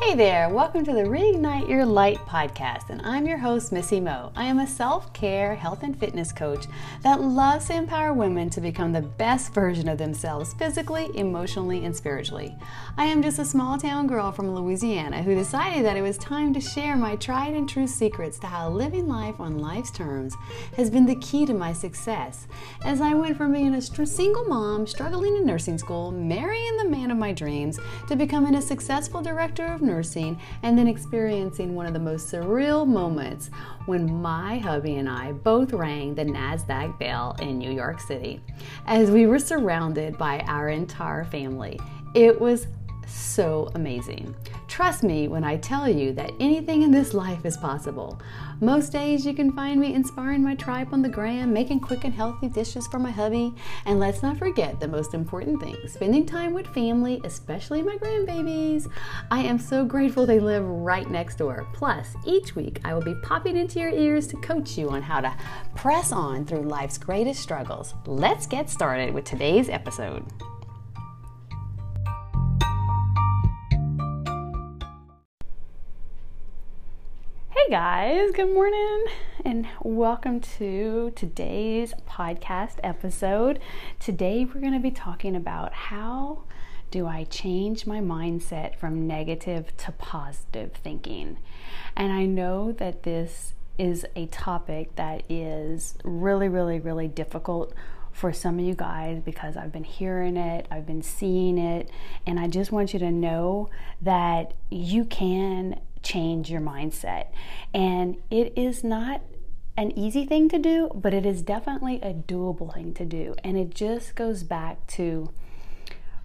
Hey there, welcome to the Reignite Your Light podcast, and I'm your host, Missy Mo. I am a self care, health, and fitness coach that loves to empower women to become the best version of themselves physically, emotionally, and spiritually. I am just a small town girl from Louisiana who decided that it was time to share my tried and true secrets to how living life on life's terms has been the key to my success. As I went from being a single mom, struggling in nursing school, marrying the man of my dreams, to becoming a successful director of nursing and then experiencing one of the most surreal moments when my hubby and I both rang the NASDAQ bell in New York City as we were surrounded by our entire family. It was so amazing. Trust me when I tell you that anything in this life is possible. Most days you can find me inspiring my tribe on the gram, making quick and healthy dishes for my hubby, and let's not forget the most important thing spending time with family, especially my grandbabies. I am so grateful they live right next door. Plus, each week I will be popping into your ears to coach you on how to press on through life's greatest struggles. Let's get started with today's episode. Guys, good morning and welcome to today's podcast episode. Today we're going to be talking about how do I change my mindset from negative to positive thinking. And I know that this is a topic that is really, really, really difficult for some of you guys because I've been hearing it, I've been seeing it, and I just want you to know that you can change your mindset. And it is not an easy thing to do, but it is definitely a doable thing to do. And it just goes back to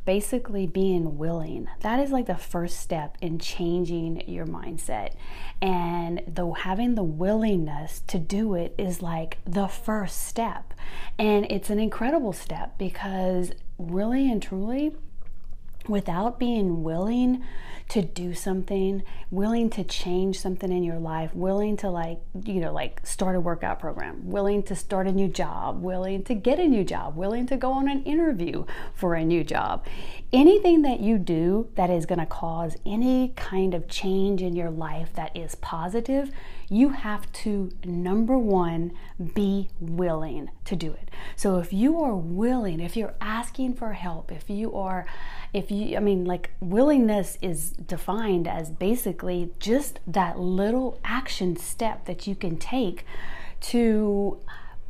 basically being willing. That is like the first step in changing your mindset. And the having the willingness to do it is like the first step. And it's an incredible step because really and truly without being willing to do something, willing to change something in your life, willing to like, you know, like start a workout program, willing to start a new job, willing to get a new job, willing to go on an interview for a new job. Anything that you do that is going to cause any kind of change in your life that is positive, you have to, number one, be willing to do it. So if you are willing, if you're asking for help, if you are, if you, I mean, like willingness is defined as basically just that little action step that you can take to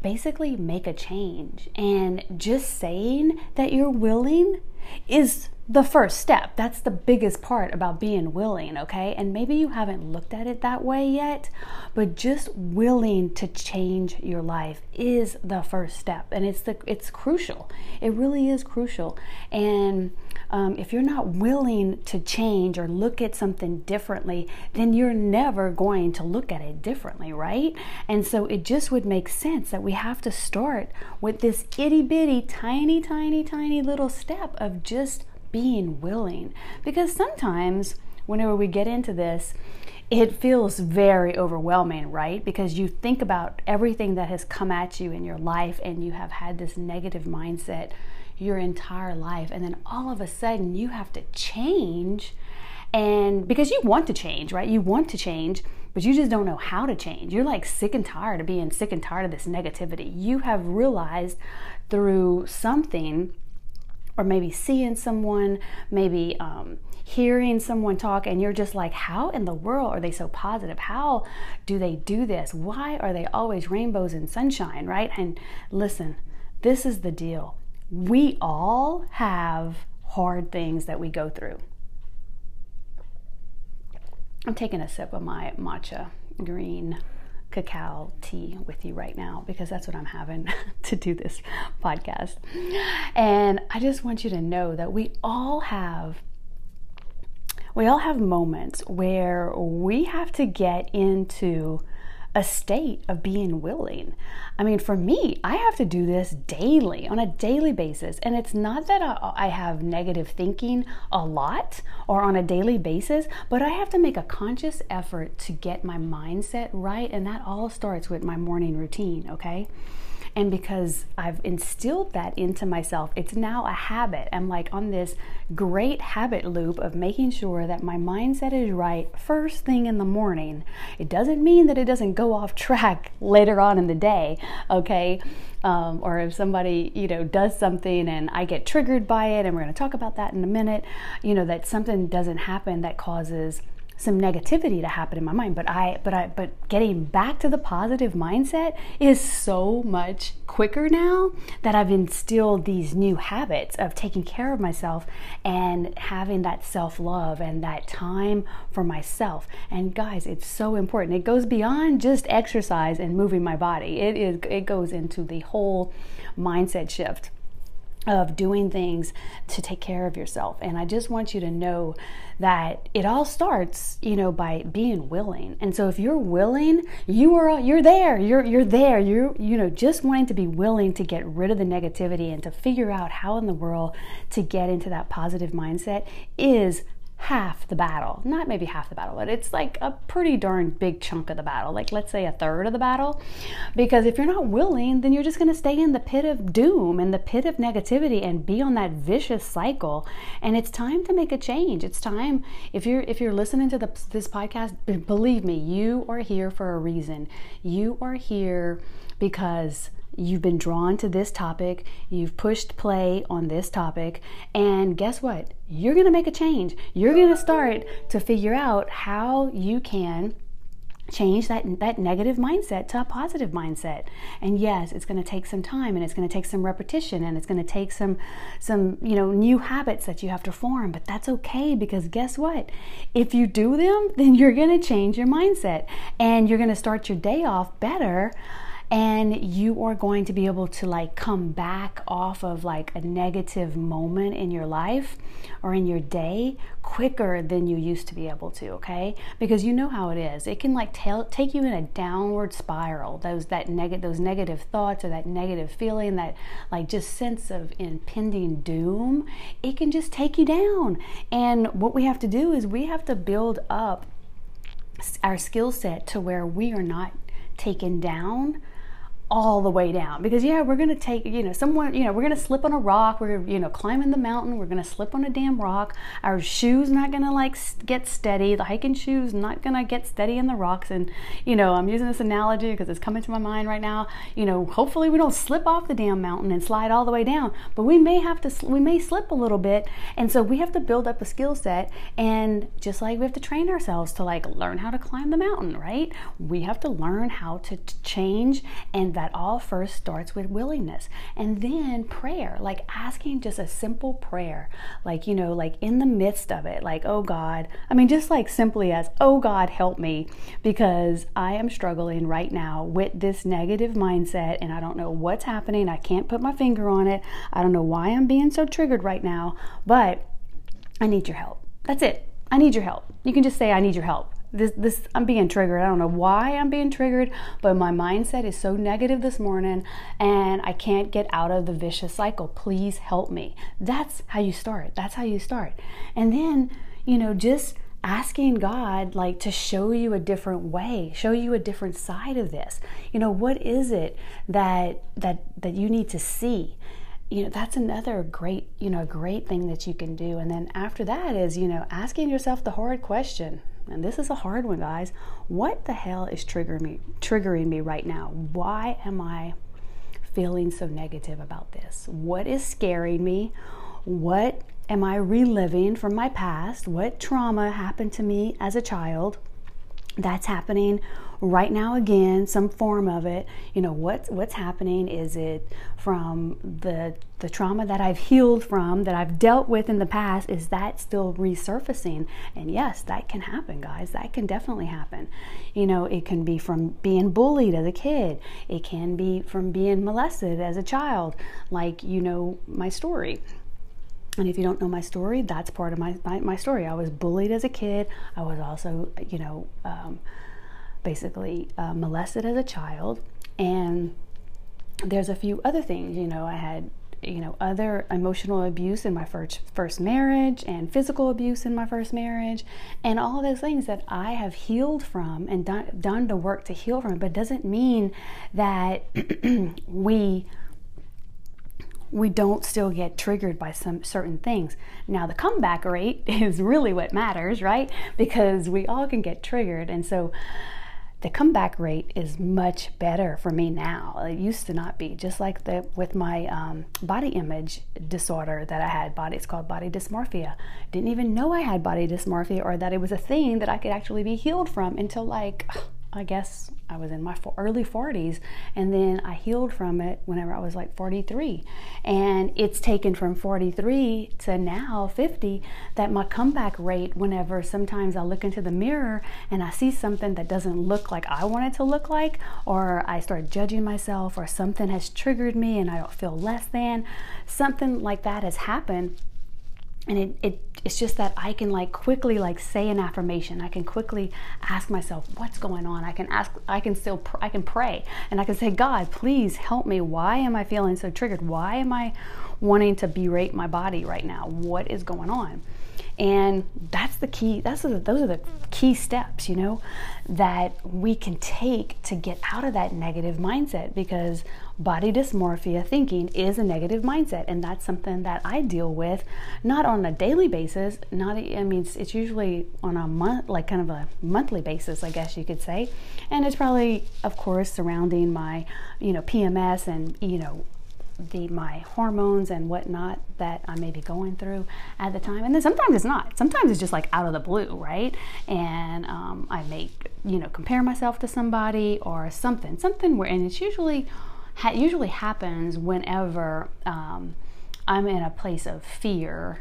basically make a change. And just saying that you're willing is the first step. That's the biggest part about being willing, okay? And maybe you haven't looked at it that way yet, but just willing to change your life is the first step. And it's the it's crucial. It really is crucial. And um, if you're not willing to change or look at something differently, then you're never going to look at it differently, right? And so it just would make sense that we have to start with this itty bitty, tiny, tiny, tiny little step of just being willing. Because sometimes, whenever we get into this, it feels very overwhelming, right? Because you think about everything that has come at you in your life and you have had this negative mindset your entire life. And then all of a sudden, you have to change. And because you want to change, right? You want to change, but you just don't know how to change. You're like sick and tired of being sick and tired of this negativity. You have realized through something or maybe seeing someone, maybe um, hearing someone talk, and you're just like, how in the world are they so positive? How do they do this? Why are they always rainbows and sunshine, right? And listen, this is the deal. We all have hard things that we go through. I'm taking a sip of my matcha green cacao tea with you right now because that's what I'm having to do this podcast. And I just want you to know that we all have we all have moments where we have to get into a state of being willing. I mean, for me, I have to do this daily, on a daily basis. And it's not that I, have negative thinking a lot or on a daily basis, but I have to make a conscious effort to get my mindset right. And that all starts with my morning routine, okay? And because I've instilled that into myself, it's now a habit. I'm like on this great habit loop of making sure that my mindset is right first thing in the morning. It doesn't mean that it doesn't go off track later on in the day, okay? Um, or if somebody you know does something and I get triggered by it, and we're to talk about that in a minute, you know that something doesn't happen that causes some negativity to happen in my mind but i but i but getting back to the positive mindset is so much quicker now that i've instilled these new habits of taking care of myself and having that self-love and that time for myself. And guys it's so important. It goes beyond just exercise and moving my body. It is it goes into the whole mindset shift of doing things to take care of yourself. And I just want you to know that it all starts, you know, by being willing. And so if you're willing, you are you're there. You're you're there. You're you know, just wanting to be willing to get rid of the negativity and to figure out how in the world to get into that positive mindset is half the battle. Not maybe half the battle, but it's like a pretty darn big chunk of the battle. Like let's say a third of the battle. Because if you're not willing, then you're just going to stay in the pit of doom and the pit of negativity and be on that vicious cycle. And it's time to make a change. It's time if you're if you're listening to the, this podcast, believe me, you are here for a reason. You are here because You've been drawn to this topic, you've pushed play on this topic, and guess what? You're to make a change. You're to start to figure out how you can change that that negative mindset to a positive mindset. And yes, it's going to take some time and it's going to take some repetition and it's going to take some some, you know, new habits that you have to form, but that's okay because guess what? If you do them, then you're going to change your mindset and you're going to start your day off better and you are going to be able to like come back off of like a negative moment in your life or in your day quicker than you used to be able to okay? Because you know how it is. It can like tail, take you in a downward spiral. Those that negative those negative thoughts or that negative feeling that like just sense of impending doom it can just take you down. And what we have to do is we have to build up our skill set to where we are not taken down all the way down. Because yeah we're gonna take you know someone you know we're gonna slip on a rock we're you know climbing the mountain we're gonna slip on a damn rock. Our shoes not gonna like get steady. The hiking shoes not gonna get steady in the rocks. And you know i'm using this analogy because it's coming to my mind right now. You know hopefully we don't slip off the damn mountain and slide all the way down. But we may have to we may slip a little bit. And so we have to build up a skill set. And just like we have to train ourselves to like learn how to climb the mountain right? We have to learn how to change and that all first starts with willingness and then prayer, like asking just a simple prayer, like, you know, like in the midst of it, like, oh God, I mean, just like simply as, oh God, help me because I am struggling right now with this negative mindset and I don't know what's happening. I can't put my finger on it. I don't know why I'm being so triggered right now, but I need your help. That's it. I need your help. You can just say, I need your help this this I'm being triggered. I don't know why I'm being triggered, but my mindset is so negative this morning and I can't get out of the vicious cycle. Please help me. That's how you start. That's how you start. And then, you know, just asking God like to show you a different way, show you a different side of this. You know, what is it that that that you need to see? you know that's another great you know great thing that you can do and then after that is you know asking yourself the hard question and this is a hard one, guys. What the hell is triggering me triggering me right now? Why am I feeling so negative about this? What is scaring me? What am I reliving from my past? What trauma happened to me as a child? That's happening right now again some form of it. You know what's what's happening? Is it from the the trauma that I've healed from that I've dealt with in the past is that still resurfacing? And yes that can happen guys. That can definitely happen. You know it can be from being bullied as a kid. It can be from being molested as a child. Like you know my story. And if you don't know my story, that's part of my, my, my, story. I was bullied as a kid. I was also, you know, um, basically uh, molested as a child. And there's a few other things, you know, I had you know other emotional abuse in my first first marriage and physical abuse in my first marriage and all those things that I have healed from and done done the work to heal from but doesn't mean that we we don't still get triggered by some certain things. Now, the comeback rate is really what matters, right? Because we all can get triggered. And so the comeback rate is much better for me now. It used to not be. Just like the with my um, body image disorder that I had, body it's called body dysmorphia. Didn't even know I had body dysmorphia or that it was a thing that I could actually be healed from until like I guess I was in my early 40s, and then I healed from it whenever I was like 43. And it's taken from 43 to now 50 that my comeback rate, whenever sometimes I look into the mirror and I see something that doesn't look like I want it to look like, or I start judging myself, or something has triggered me and I don't feel less than, something like that has happened and it, it it's just that i can like quickly like say an affirmation. I can quickly ask myself what's going on? I can ask i can still pr- i can pray. And i can say god please help me. Why am i feeling so triggered? Why am i wanting to berate my body right now? What is going on and that's the key that's the, those are the key steps you know that we can take to get out of that negative mindset because body dysmorphia thinking is a negative mindset. And that's something that i deal with not on a daily basis not i mean it's, it's usually on a month like kind of a monthly basis i guess you could say. And it's probably of course surrounding my you know pms and you know the my hormones and whatnot that I may be going through at the time. And then sometimes it's not. Sometimes it's just like out of the blue, right? And um, I may, you know, compare myself to somebody or something, something where, and it's usually ha- usually happens whenever um, I'm in a place of fear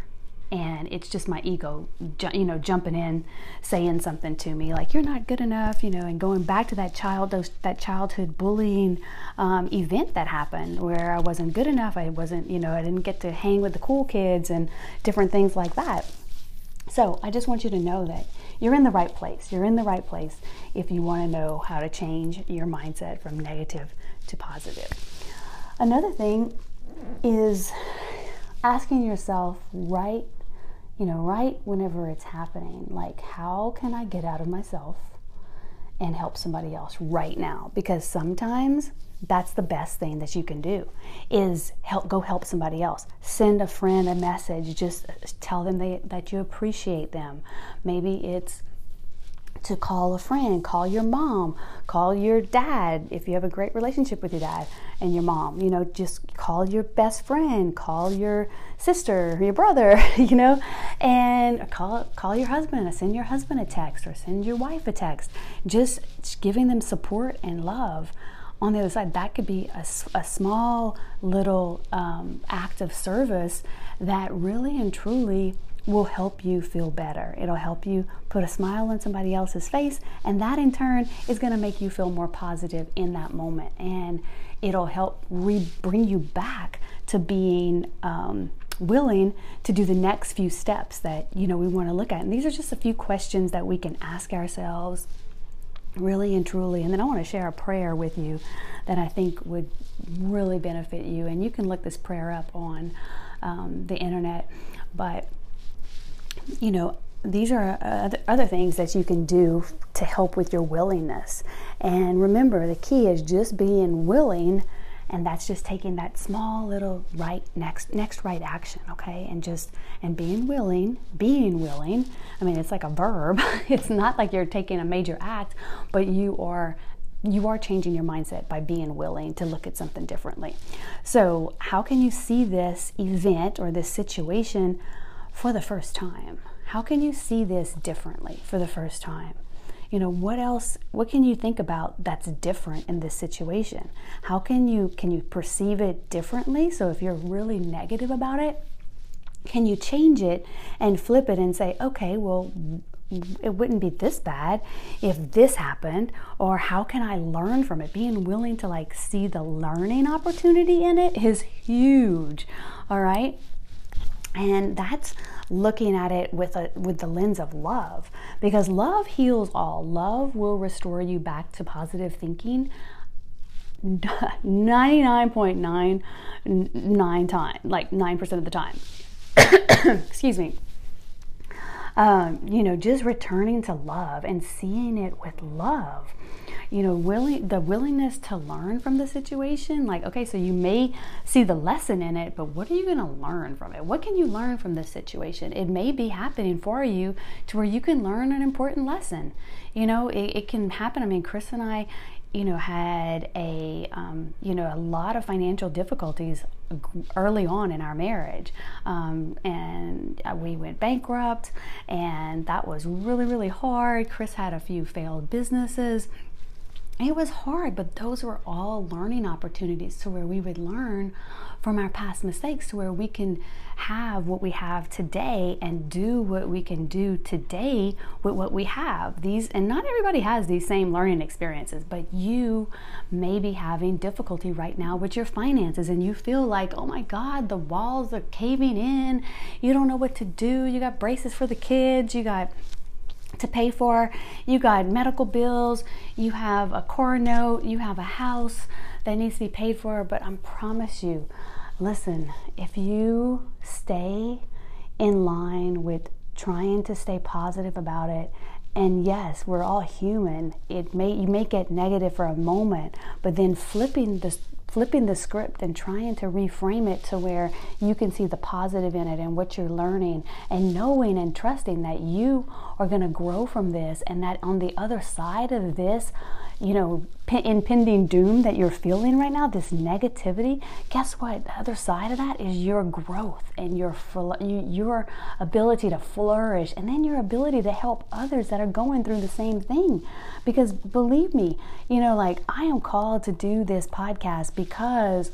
and it's just my ego you know jumping in saying something to me like you're not good enough you know and going back to that child those that childhood bullying um, event that happened where i wasn't good enough i wasn't you know i didn't get to hang with the cool kids and different things like that. So i just want you to know that you're in the right place you're in the right place if you want to know how to change your mindset from negative to positive. Another thing is asking yourself right you know, right whenever it's happening, like, how can I get out of myself and help somebody else right now? Because sometimes that's the best thing that you can do is help go help somebody else send a friend a message just tell them they, that you appreciate them maybe it's to call a friend, call your mom, call your dad if you have a great relationship with your dad and your mom. You know, just call your best friend, call your sister, your brother, you know, and call call your husband, send your husband a text or send your wife a text. Just giving them support and love on the other side, that could be a, a small little um, act of service that really and truly will help you feel better. It'll help you put a smile on somebody else's face, and that in turn is going to make you feel more positive in that moment. And it'll help re- bring you back to being um, willing to do the next few steps that you know we want to look at. And these are just a few questions that we can ask ourselves really and truly. And then I want to share a prayer with you that I think would really benefit you. And you can look this prayer up on um, the internet. But you know, these are uh, other things that you can do to help with your willingness. And remember, the key is just being willing, and that's just taking that small little right next next right action, okay? And just and being willing, being willing. I mean, it's like a verb. it's not like you're taking a major act, but you are you are changing your mindset by being willing to look at something differently. So, how can you see this event or this situation for the first time? How can you see this differently for the first time? You know, what else what can you think about that's different in this situation? How can you can you perceive it differently? So if you're really negative about it, can you change it and flip it and say, "Okay, well, it wouldn't be this bad if this happened or how can i learn from it being willing to like see the learning opportunity in it is huge all right and that's looking at it with a with the lens of love because love heals all love will restore you back to positive thinking 99.99 time, like 9% of the time. Excuse me. Um, you know, just returning to love and seeing it with love you know, willing the willingness to learn from the situation. Like, okay, so you may see the lesson in it, but what are you going to learn from it? What can you learn from this situation? It may be happening for you to where you can learn an important lesson. You know, it, it can happen. I mean, Chris and I, you know, had a, um, you know, a lot of financial difficulties early on in our marriage. Um, and we went bankrupt, and that was really, really hard. Chris had a few failed businesses it was hard, but those were all learning opportunities to where we would learn from our past mistakes to where we can have what we have today and do what we can do today with what we have. These and not everybody has these same learning experiences, but you may be having difficulty right now with your finances and you feel like, "Oh my god, the walls are caving in. You don't know what to do. You got braces for the kids, you got to pay for. You got medical bills, you have a car note, you have a house that needs to be paid for. But I promise you, listen, if you stay in line with trying to stay positive about it and yes, we're all human. It may you may get negative for a moment, but then flipping the flipping the script and trying to reframe it to where you can see the positive in it and what you're learning and knowing and trusting that you are going to grow from this and that on the other side of this you know, impending doom that you're feeling right now, this negativity, guess what? The other side of that is your growth and your your ability to flourish, and then your ability to help others that are going through the same thing. Because believe me, you know, like I am called to do this podcast because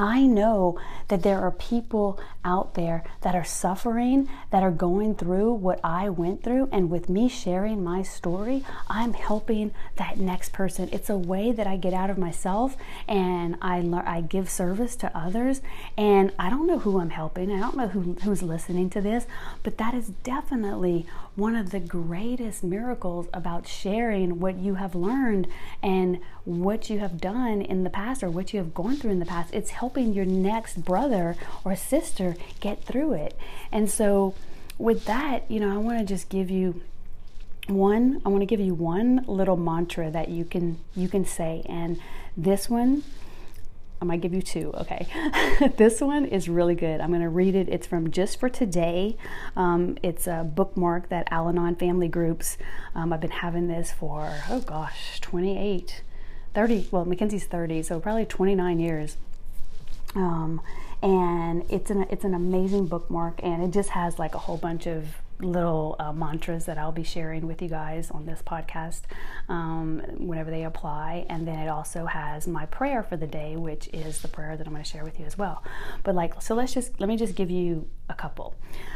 I know that there are people out there that are suffering, that are going through what I went through. And with me sharing my story, I'm helping that next person. It's a way that I get out of myself and I, learn, I give service to others. And I don't know who I'm helping, I don't know who, who's listening to this, but that is definitely one of the greatest miracles about sharing what you have learned and what you have done in the past or what you have gone through in the past. It's helping your next brother or sister get through it. And so, with that, you know, I want to just give you one i want to give you one little mantra that you can you can say and this one I might give you two. Okay. this one is really good. I'm going to read it. It's from Just for Today. Um, it's a bookmark that Al Anon family groups. Um, I've been having this for, oh gosh, 28, 30. Well, Mackenzie's 30, so probably 29 years. Um, and it's an, it's an amazing bookmark, and it just has like a whole bunch of little uh, mantras that I'll be sharing with you guys on this podcast um, whenever they apply. And then it also has my prayer for the day, which is the prayer that I'm going to share with you as well. But like, so let's just, let me just give you a couple.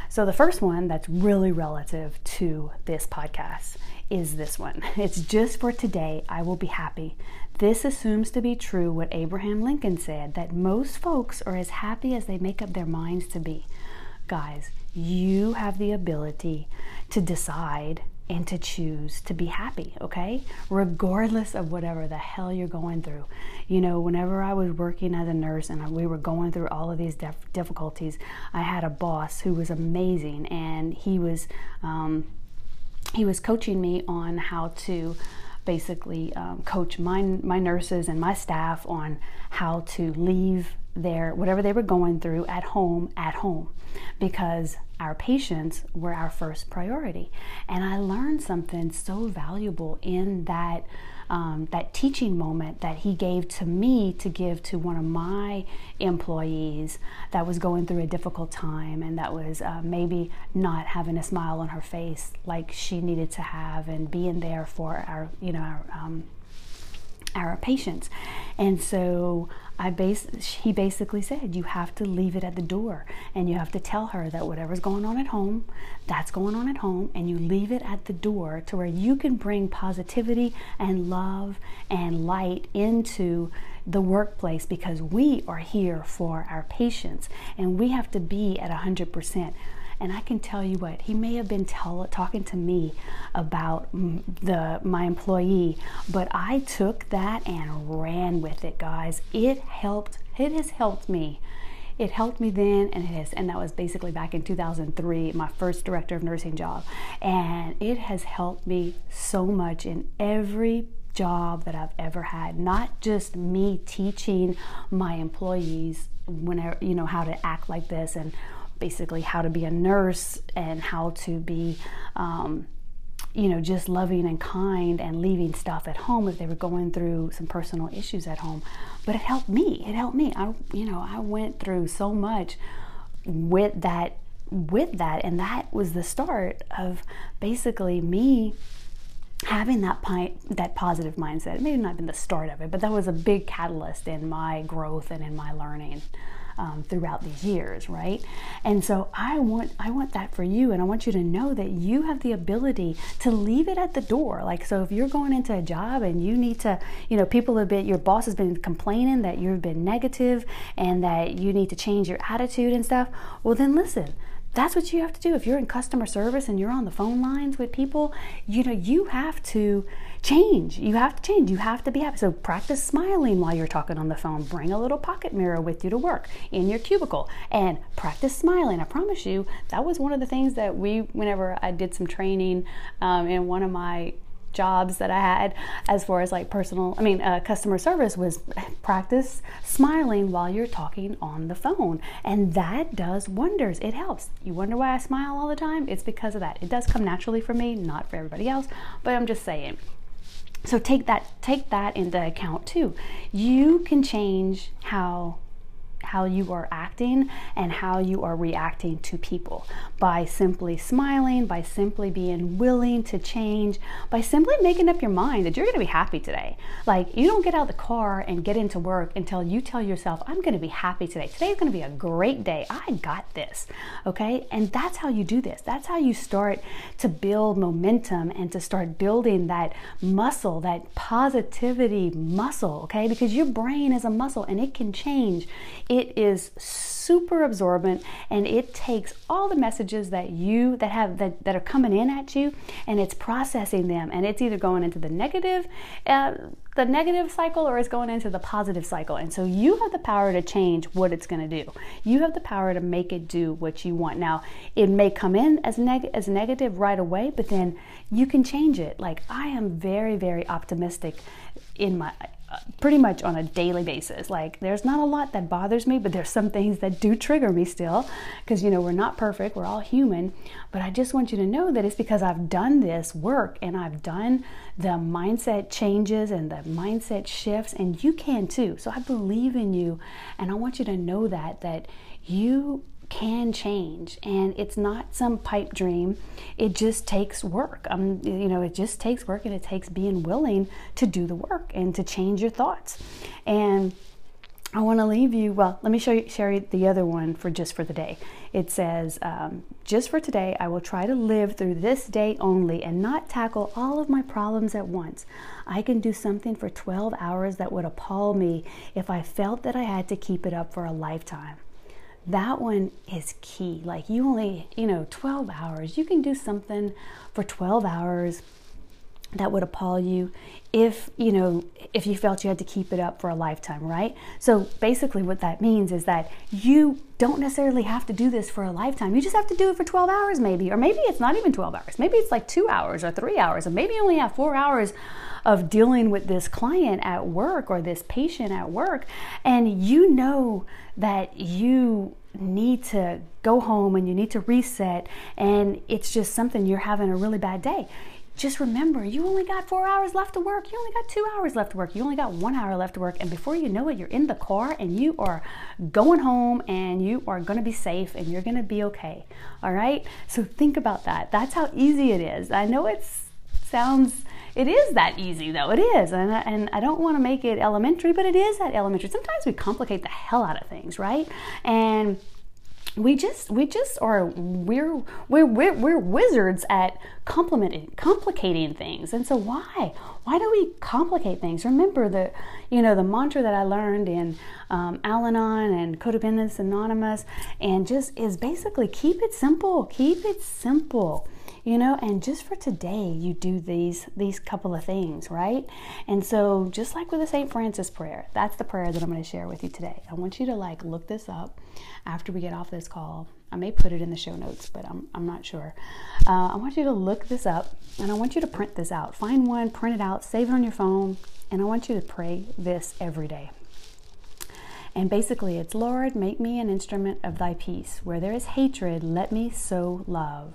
So the first one that's really relative to this podcast is this one. It's just for today, I will be happy. This assumes to be true what Abraham Lincoln said that most folks are as happy as they make up their minds to be. Guys, you have the ability to decide and to choose to be happy, okay? Regardless of whatever the hell you're going through. You know, whenever I was working as a nurse and we were going through all of these def- difficulties, I had a boss who was amazing and he was um, he was coaching me on how to basically um, coach my my nurses and my staff on how to leave their whatever they were going through at home at home because our patients were our first priority. And I learned something so valuable in that. Um, that teaching moment that he gave to me to give to one of my employees that was going through a difficult time and that was uh, maybe not having a smile on her face like she needed to have and being there for our you know our um, our patients. And so I base he basically said you have to leave it at the door and you have to tell her that whatever's going on at home, that's going on at home and you leave it at the door to where you can bring positivity and love and light into the workplace because we are here for our patients and we have to be at 100% And I can tell you what, he may have been tell, talking to me about mm, the my employee, but I took that and ran with it, guys. It helped, it has helped me it helped me then and it has and that was basically back in 2003 my first director of nursing job and it has helped me so much in every job that I've ever had. Not just me teaching my employees whenever you know how to act like this and basically how to be a nurse and how to be um, you know just loving and kind and leaving stuff at home if they were going through some personal issues at home but it helped me it helped me i you know i went through so much with that with that and that was the start of basically me having that pi- that positive mindset. It may not have been the start of it, but that was a big catalyst in my growth and in my learning. Um, throughout these years, right? And so I want I want that for you, and I want you to know that you have the ability to leave it at the door. Like so, if you're going into a job and you need to, you know, people have been your boss has been complaining that you've been negative and that you need to change your attitude and stuff. Well, then listen that's what you have to do. If you're in customer service and you're on the phone lines with people, you know, you have to change. You have to change. You have to be happy. So practice smiling while you're talking on the phone. Bring a little pocket mirror with you to work in your cubicle and practice smiling. I promise you, that was one of the things that we, whenever I did some training um, in one of my jobs that I had as far as like personal, I mean, uh, customer service was practice smiling while you're talking on the phone. And that does wonders. It helps. You wonder why I smile all the time? It's because of that. It does come naturally for me, not for everybody else, but I'm just saying. So take that take that into account too. You can change how how you are acting and how you are reacting to people by simply smiling, by simply being willing to change, by simply making up your mind that you're going to be happy today. Like you don't get out of the car and get into work until you tell yourself, I'm going to be happy today. Today is going to be a great day. I got this. Okay? And that's how you do this. That's how you start to build momentum and to start building that muscle, that positivity muscle, okay? Because your brain is a muscle and it can change. It is super absorbent and it takes all the messages that you that have that, that are coming in at you and it's processing them. And it's either going into the negative uh, the negative cycle or it's going into the positive cycle. And so you have the power to change what it's going to do. You have the power to make it do what you want. Now it may come in as, neg- as negative right away but then you can change it. Like i am very very optimistic in my pretty much on a daily basis. Like there's not a lot that bothers me, but there's some things that do trigger me still because you know, we're not perfect, we're all human, but I just want you to know that it's because I've done this work and I've done the mindset changes and the mindset shifts and you can too. So I believe in you and I want you to know that that you can change and it's not some pipe dream it just takes work um, you know it just takes work and it takes being willing to do the work and to change your thoughts and I want to leave you. Well, let me show you, share the other one for just for the day. It says, um, "Just for today, I will try to live through this day only and not tackle all of my problems at once. I can do something for 12 hours that would appall me if I felt that I had to keep it up for a lifetime." That one is key. Like you only, you know, 12 hours. You can do something for 12 hours that would appall you if, you know, if you felt you had to keep it up for a lifetime, right? So basically what that means is that you don't necessarily have to do this for a lifetime. You just have to do it for 12 hours maybe, or maybe it's not even 12 hours. Maybe it's like 2 hours or 3 hours, or maybe you only have 4 hours of dealing with this client at work or this patient at work. And you know that you need to go home and you need to reset. And it's just something you're having a really bad day. Just remember you only got four hours left to work. You only got two hours left to work. You only got one hour left to work. And before you know it you're in the car and you are going home and you are going to be safe and you're going to be okay. All right? So think about that. That's how easy it is. I know it sounds it is that easy though it is and I, and I don't want to make it elementary but it is that elementary sometimes we complicate the hell out of things right and we just we just are we're we're we're, we're wizards at complimenting complicating things. And so why? Why do we complicate things? Remember the, you know, the mantra that I learned in um, Al-Anon and Co-Dependents Anonymous, and just is basically keep it simple. Keep it simple you know and just for today you do these these couple of things right and so just like with the st francis prayer that's the prayer that i'm going to share with you today i want you to like look this up after we get off this call I may put it in the show notes, but I'm, I'm not sure. Uh, I want you to look this up and I want you to print this out. Find one, print it out, save it on your phone, and I want you to pray this every day. And basically, it's Lord, make me an instrument of thy peace. Where there is hatred, let me sow love.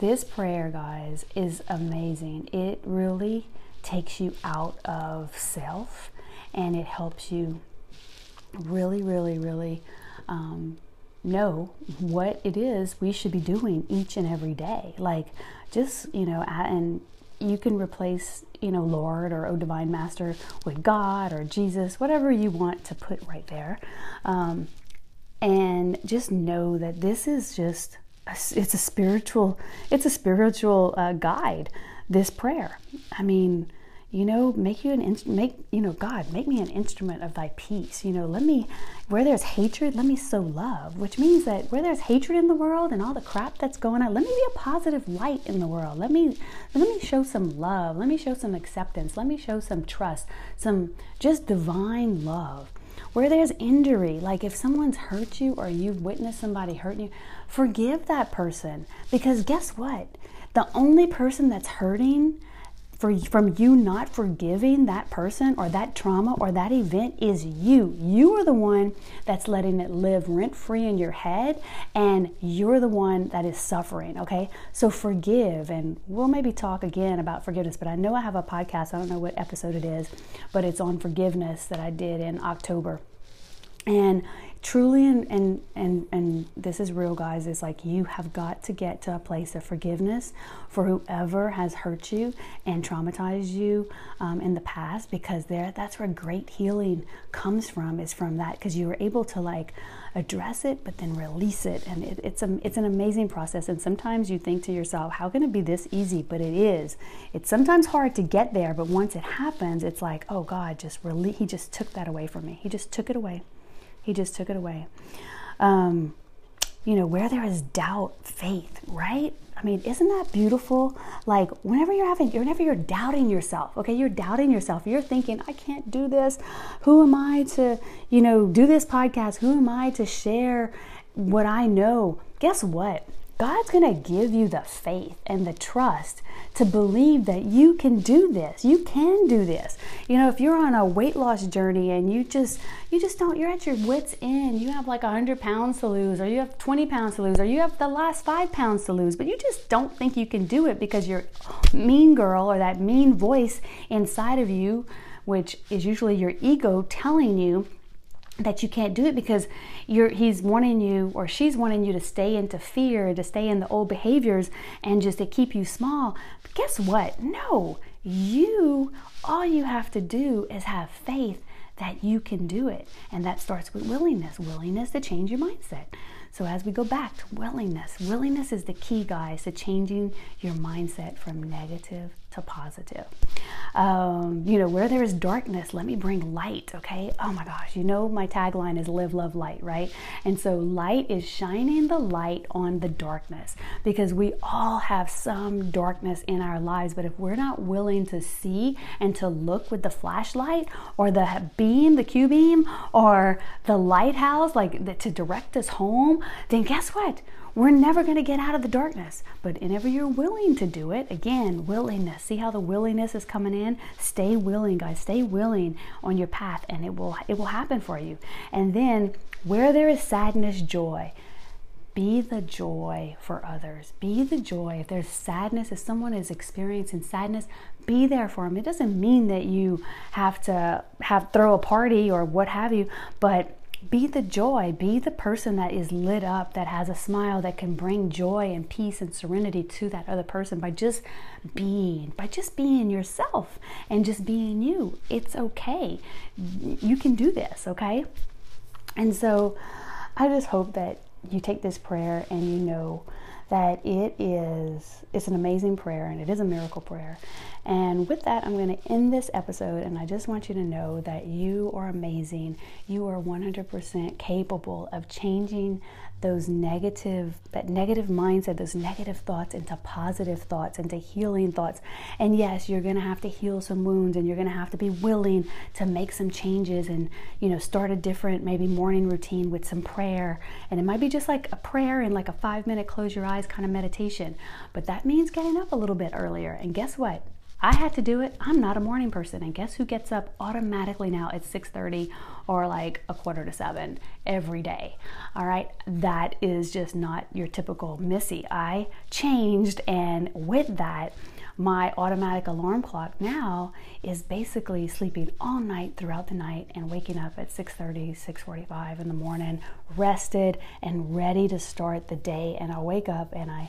This prayer, guys, is amazing. It really takes you out of self and it helps you really, really, really um, know what it is we should be doing each and every day. Like, just, you know, and you can replace, you know, Lord or O Divine Master with God or Jesus, whatever you want to put right there. Um, and just know that this is just, it's a spiritual, it's a spiritual uh, guide, this prayer. I mean, you know make you an in, make you know god make me an instrument of thy peace. You know let me where there's hatred let me sow love which means that where there's hatred in the world and all the crap that's going on let me be a positive light in the world. Let me let me show some love. Let me show some acceptance. Let me show some trust some just divine love where there's injury like if someone's hurt you or you've witnessed somebody hurting you forgive that person. Because guess what? The only person that's hurting for, from you not forgiving that person or that trauma or that event is you. You are the one that's letting it live rent free in your head, and you're the one that is suffering, okay? So forgive, and we'll maybe talk again about forgiveness, but I know I have a podcast, I don't know what episode it is, but it's on forgiveness that I did in October. And truly and, and and and this is real guys is like you have got to get to a place of forgiveness for whoever has hurt you and traumatized you um, in the past because there that's where great healing comes from is from that because you were able to like address it but then release it and it, it's a it's an amazing process and sometimes you think to yourself how can it be this easy? But it is. It's sometimes hard to get there but once it happens it's like oh god just really he just took that away from me. He just took it away he just took it away. Um, you know, where there is doubt, faith, right? I mean, isn't that beautiful? Like whenever you're having, whenever you're doubting yourself, okay, you're doubting yourself. You're thinking, I can't do this. Who am I to, you know, do this podcast? Who am I to share what I know? Guess what? God's going to give you the faith and the trust to believe that you can do this. You can do this. You know, if you're on a weight loss journey and you just you just don't you're at your wits end. You have like 100 pounds to lose or you have 20 pounds to lose or you have the last 5 pounds to lose, but you just don't think you can do it because your mean girl or that mean voice inside of you, which is usually your ego telling you that you can't do it because he's wanting you or she's wanting you to stay into fear to stay in the old behaviors and just to keep you small. But guess what? No. You all you have to do is have faith that you can do it. And that starts with willingness willingness to change your mindset. So as we go back to willingness willingness is the key guys to changing your mindset from negative to positive. Um, you know, where there is darkness, let me bring light, okay? Oh my gosh, you know, my tagline is live, love, light, right? And so light is shining the light on the darkness because we all have some darkness in our lives, but if we're not willing to see and to look with the flashlight or the beam, the Q beam, or the lighthouse, like to direct us home, then guess what? We're never going to get out of the darkness. But whenever you're willing to do it, again, willingness. See how the willingness is coming in? Stay willing, guys. Stay willing on your path and it will it will happen for you. And then where there is sadness, joy. be the joy for others. Be the joy. If there's sadness, if someone is experiencing sadness, be there for them. It doesn't mean that you have to have throw a party or what have you, but be the joy. Be the person that is lit up, that has a smile, that can bring joy and peace and serenity to that other person by just being, by just being yourself and just being you. It's okay. You can do this, okay? And so I just hope that you take this prayer and you know that it is it's an amazing prayer and it is a miracle prayer. And with that, I'm going to end this episode and I just want you to know that you are amazing. You are 100% capable of changing those negative that negative mindset those negative thoughts into positive thoughts into healing thoughts. And yes you're going to have to heal some wounds and you're going to have to be willing to make some changes and you know start a different maybe morning routine with some prayer. And it might be just like a prayer and like a 5 minute close your eyes kind of meditation. But that means getting up a little bit earlier. And guess what I had to do it. I'm not a morning person, and guess who gets up automatically now at 6:30 or like a quarter to 7 every day. All right? That is just not your typical Missy. I changed and with that my automatic alarm clock now is basically sleeping all night throughout the night and waking up at 6:30, 6:45 in the morning, rested and ready to start the day and I wake up and I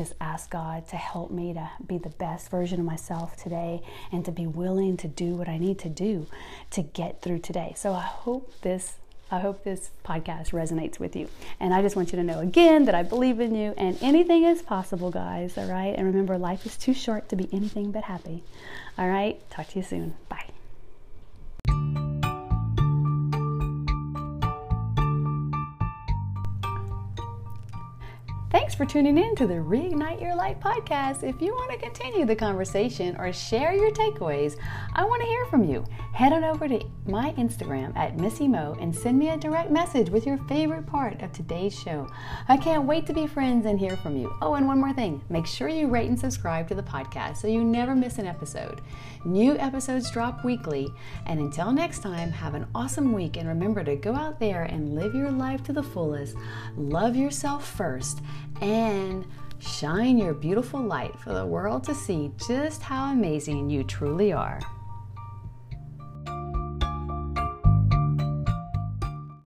just ask God to help me to be the best version of myself today and to be willing to do what I need to do to get through today. So I hope this I hope this podcast resonates with you. And I just want you to know again that I believe in you and anything is possible, guys. All right. And remember, life is too short to be anything but happy. All right. Talk to you soon. Bye. For tuning in to the Reignite Your Light podcast. If you want to continue the conversation or share your takeaways, I want to hear from you. Head on over to my Instagram at Missy Mo and send me a direct message with your favorite part of today's show. I can't wait to be friends and hear from you. Oh, and one more thing make sure you rate and subscribe to the podcast so you never miss an episode. New episodes drop weekly. And until next time, have an awesome week and remember to go out there and live your life to the fullest. Love yourself first and shine your beautiful light for the world to see just how amazing you truly are.